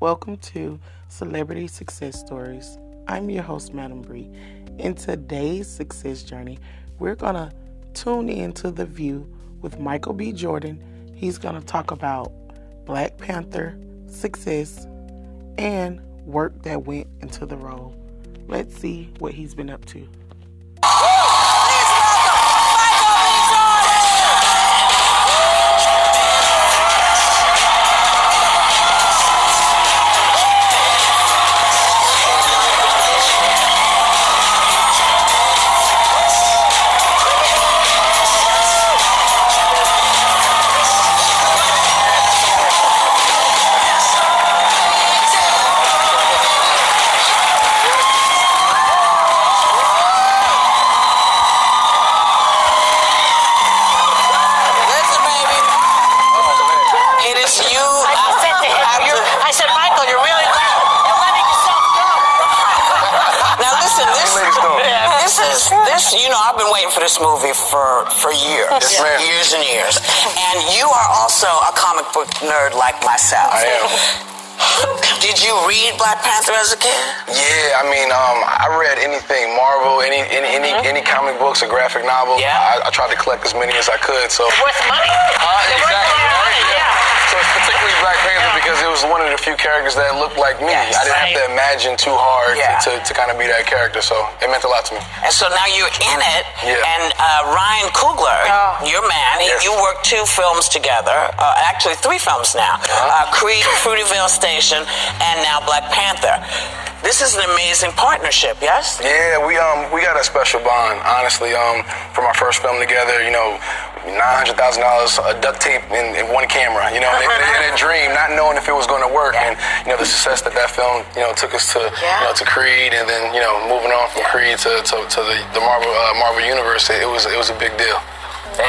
Welcome to Celebrity Success Stories. I'm your host, Madam Bree. In today's success journey, we're going to tune in to The View with Michael B. Jordan. He's going to talk about Black Panther, success, and work that went into the role. Let's see what he's been up to. Is. You know, I've been waiting for this movie for for years, Yes, ma'am. years and years. And you are also a comic book nerd like myself. I am. Did you read Black Panther as a kid? Yeah, I mean, um, I read anything Marvel, any any any, any comic books or graphic novel. Yeah. I, I tried to collect as many as I could. So. Worth money. Uh, They're worth a lot of money, exactly. yeah. So it's particularly Black Panther because it was one of the few characters that looked like me. Yes. I didn't have to imagine too hard Yeah. to, to, to kind of be that character. So it meant a lot to me. And so now you're in it, Yeah. and uh, Ryan Coogler, worked two films together, uh, actually three films now, uh, Creed, Fruitvale Station, and now Black Panther. This is an amazing partnership, yes? Yeah, we um we got a special bond, honestly. Um, from our first film together, you know, nine hundred thousand dollars a duct tape in, in one camera, you know, in, in, a dream, not knowing if it was going to work, and you know the success that that film, you know, took us to, you know, to Creed, and then you know moving on from Creed to to, to the, the Marvel uh, Marvel universe, it, was it was a big deal.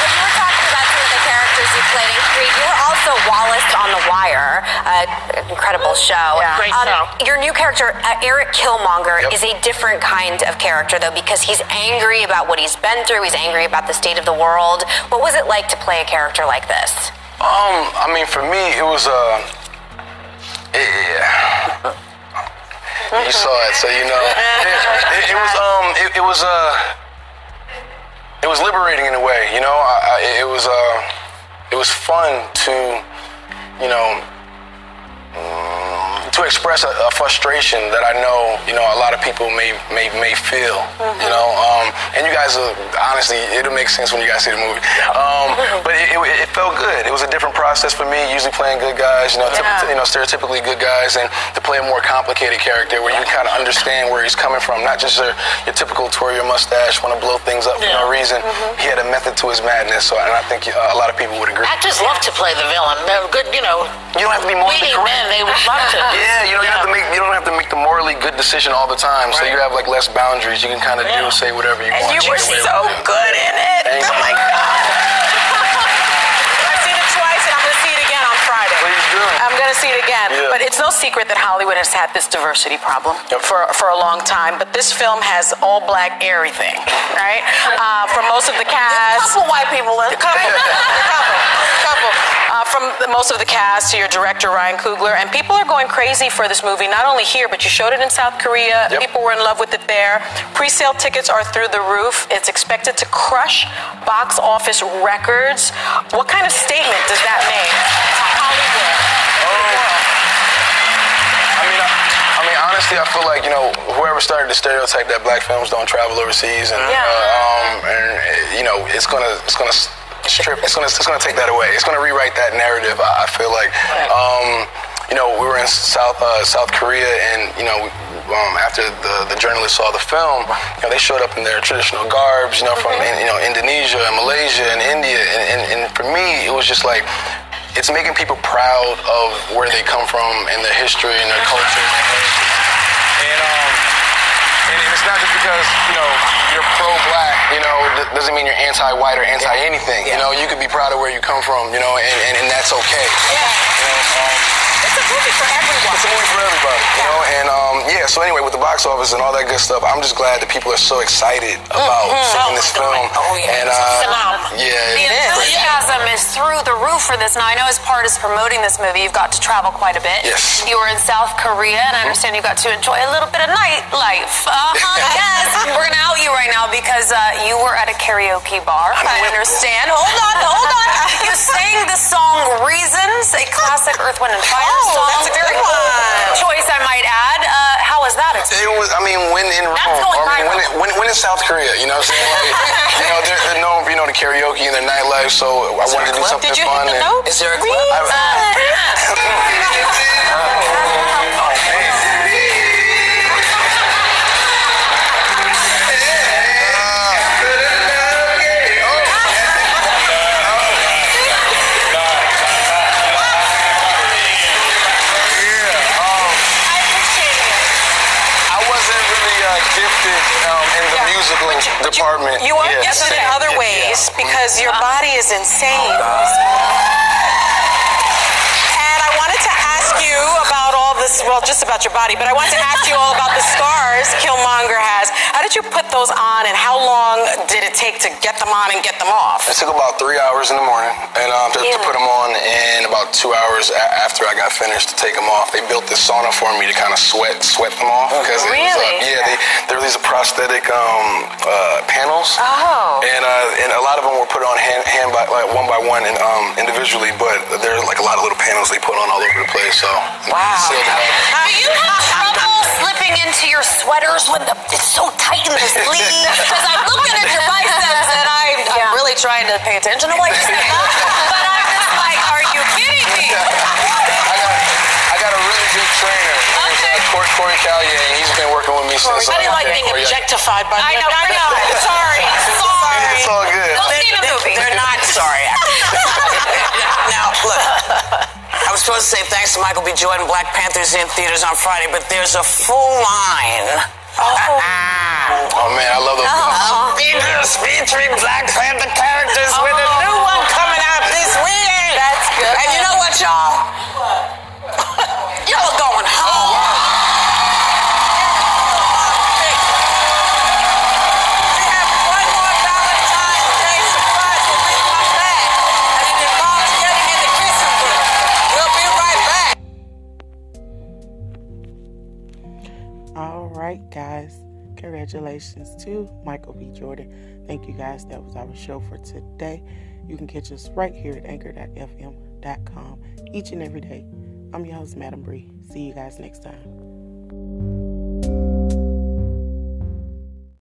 When you were talking about some of the characters you played in Creed, you were also Wallace on The Wire, uh, incredible show. Yeah. Great show. Your new character, uh, Eric Killmonger, Yep. is a different kind of character, though, because he's angry about what he's been through. He's angry about the state of the world. What was it like to play a character like this? Um, I mean, for me, it was uh, yeah. You saw it, so you know. It, it- it was um, it, it was uh, it was liberating in a way. You know, I, I, it was uh, it was fun to, you know. To express a, a frustration that I know, you know, a lot of people may may may feel, you know, um, and you guys, are, honestly, it'll make sense when you guys see the movie. Um, but it, it, it felt good. It was a different process for me. Usually playing good guys, you know, typ- Yeah. you know, stereotypically good guys, and to play a more complicated character where you kind of understand where he's coming from, not just your, your typical twirl your mustache, want to blow things up for no reason. Mm-hmm. He had a method to his madness, so and I think uh, a lot of people would agree. Actors love to play the villain. They're good, you know. You don't have to be Leading correct. men, they would love to. Yeah, you know, you, have to make, you don't have to make the morally good decision all the time, so you have like less boundaries. You can kind of do, say whatever you And want. you were so it. good in it. Thank Oh my God. I've seen it twice, and I'm going to see it again on Friday. Please do. I'm going to see it again. Yeah. But it's no secret that Hollywood has had this diversity problem Yep. for, for a long time. But this film has all black everything, right? Uh, from most of the A cast. couple white people. A a couple, a couple. From the, most of the cast to your director Ryan Coogler, and people are going crazy for this movie. Not only here, but you showed it in South Korea. Yep. People were in love with it there. Pre-sale tickets are through the roof. It's expected to crush box office records. What kind of statement does that make to Hollywood? I mean, I, I mean, honestly, I feel like you know whoever started the stereotype that black films don't travel overseas, and Yeah. uh, um, and you know, it's gonna it's gonna strip, it's gonna it's gonna take that away. It's gonna rewrite that narrative. I, I feel like. Um, you know, we were in South uh, South Korea, and you know, um, after the, the journalists saw the film, you know, they showed up in their traditional garbs, you know, from you know Indonesia and Malaysia and India, and, and, and for me, it was just like it's making people proud of where they come from and their history and their culture. And um, and it's not just because you know you're pro-black, you know, th- doesn't mean you're anti-white or anti-anything. You know, you could be proud of where you come from, you know, and, and, and that's okay. Yeah. You know, um, It's a movie for everyone. it's a movie for everybody, you know. And um, yeah, so anyway, with the box office and all that good stuff, I'm just glad that people are so excited about seeing this Oh, for this. Now, I know as part of promoting this movie, you've got to travel quite a bit. Yes. You were in South Korea, and I understand you got to enjoy a little bit of nightlife. Uh-huh, yes. We're going to out you right now because uh, you were at a karaoke bar. I understand. Hold on, hold on. You sang the song Reasons, a classic Earth, Wind, and Fire Oh, song. that's a Very cool was that? It was, I mean, when in Rome, That's going or I mean, when, viral. in- when, when in South Korea, you know what I'm saying? Like, you know, they're, they're known for, you know, the karaoke and their nightlife, so I wanted to do something Did you fun. hit the and- note? Is there a clip? I um, in the musical department. You are Yeah. gifted in other ways because your body is insane. And I wanted to ask you about all this, well, just about your body, but I wanted to ask you all about the scars did it take to get them on and get them off? It took about three hours in the morning, and um, to, to put them on, and about two hours a- after I got finished to take them off. They built this sauna for me to kind of sweat sweat them off because it was, uh, Really? yeah, they they're these prosthetic um, uh, panels, Oh. and uh, and a lot of them were put on hand, hand by like one by one and um, individually, but there's like a lot of little panels they put on all over the place. So Wow. them. Do you have trouble slipping into your sweaters when the, it's so tight in the sleeves? Because I'm looking at your biceps and I'm, I'm really trying to pay attention to what you're saying. But I'm just like, are you kidding me? I got, I got a really good trainer. His name's, Okay. uh, Corey, Corey Calliet, and he's been working with me since. I didn't like uh, being Corey- objectified by I men. know. I know. Sorry. Sorry. It's all good. Go see the movie. They're not sorry. now, to say thanks to Michael B. Jordan. Black Panther's in theaters on Friday, but there's a full line. Oh, oh man, I love those. Of features featuring Black Panther characters with a new one coming out this week. That's good. And you know what, y'all? All right, guys. Congratulations to Michael B. Jordan. Thank you, guys. That was our show for today. You can catch us right here at anchor.fm.com each and every day. I'm your host, Madam Bree. See you guys next time.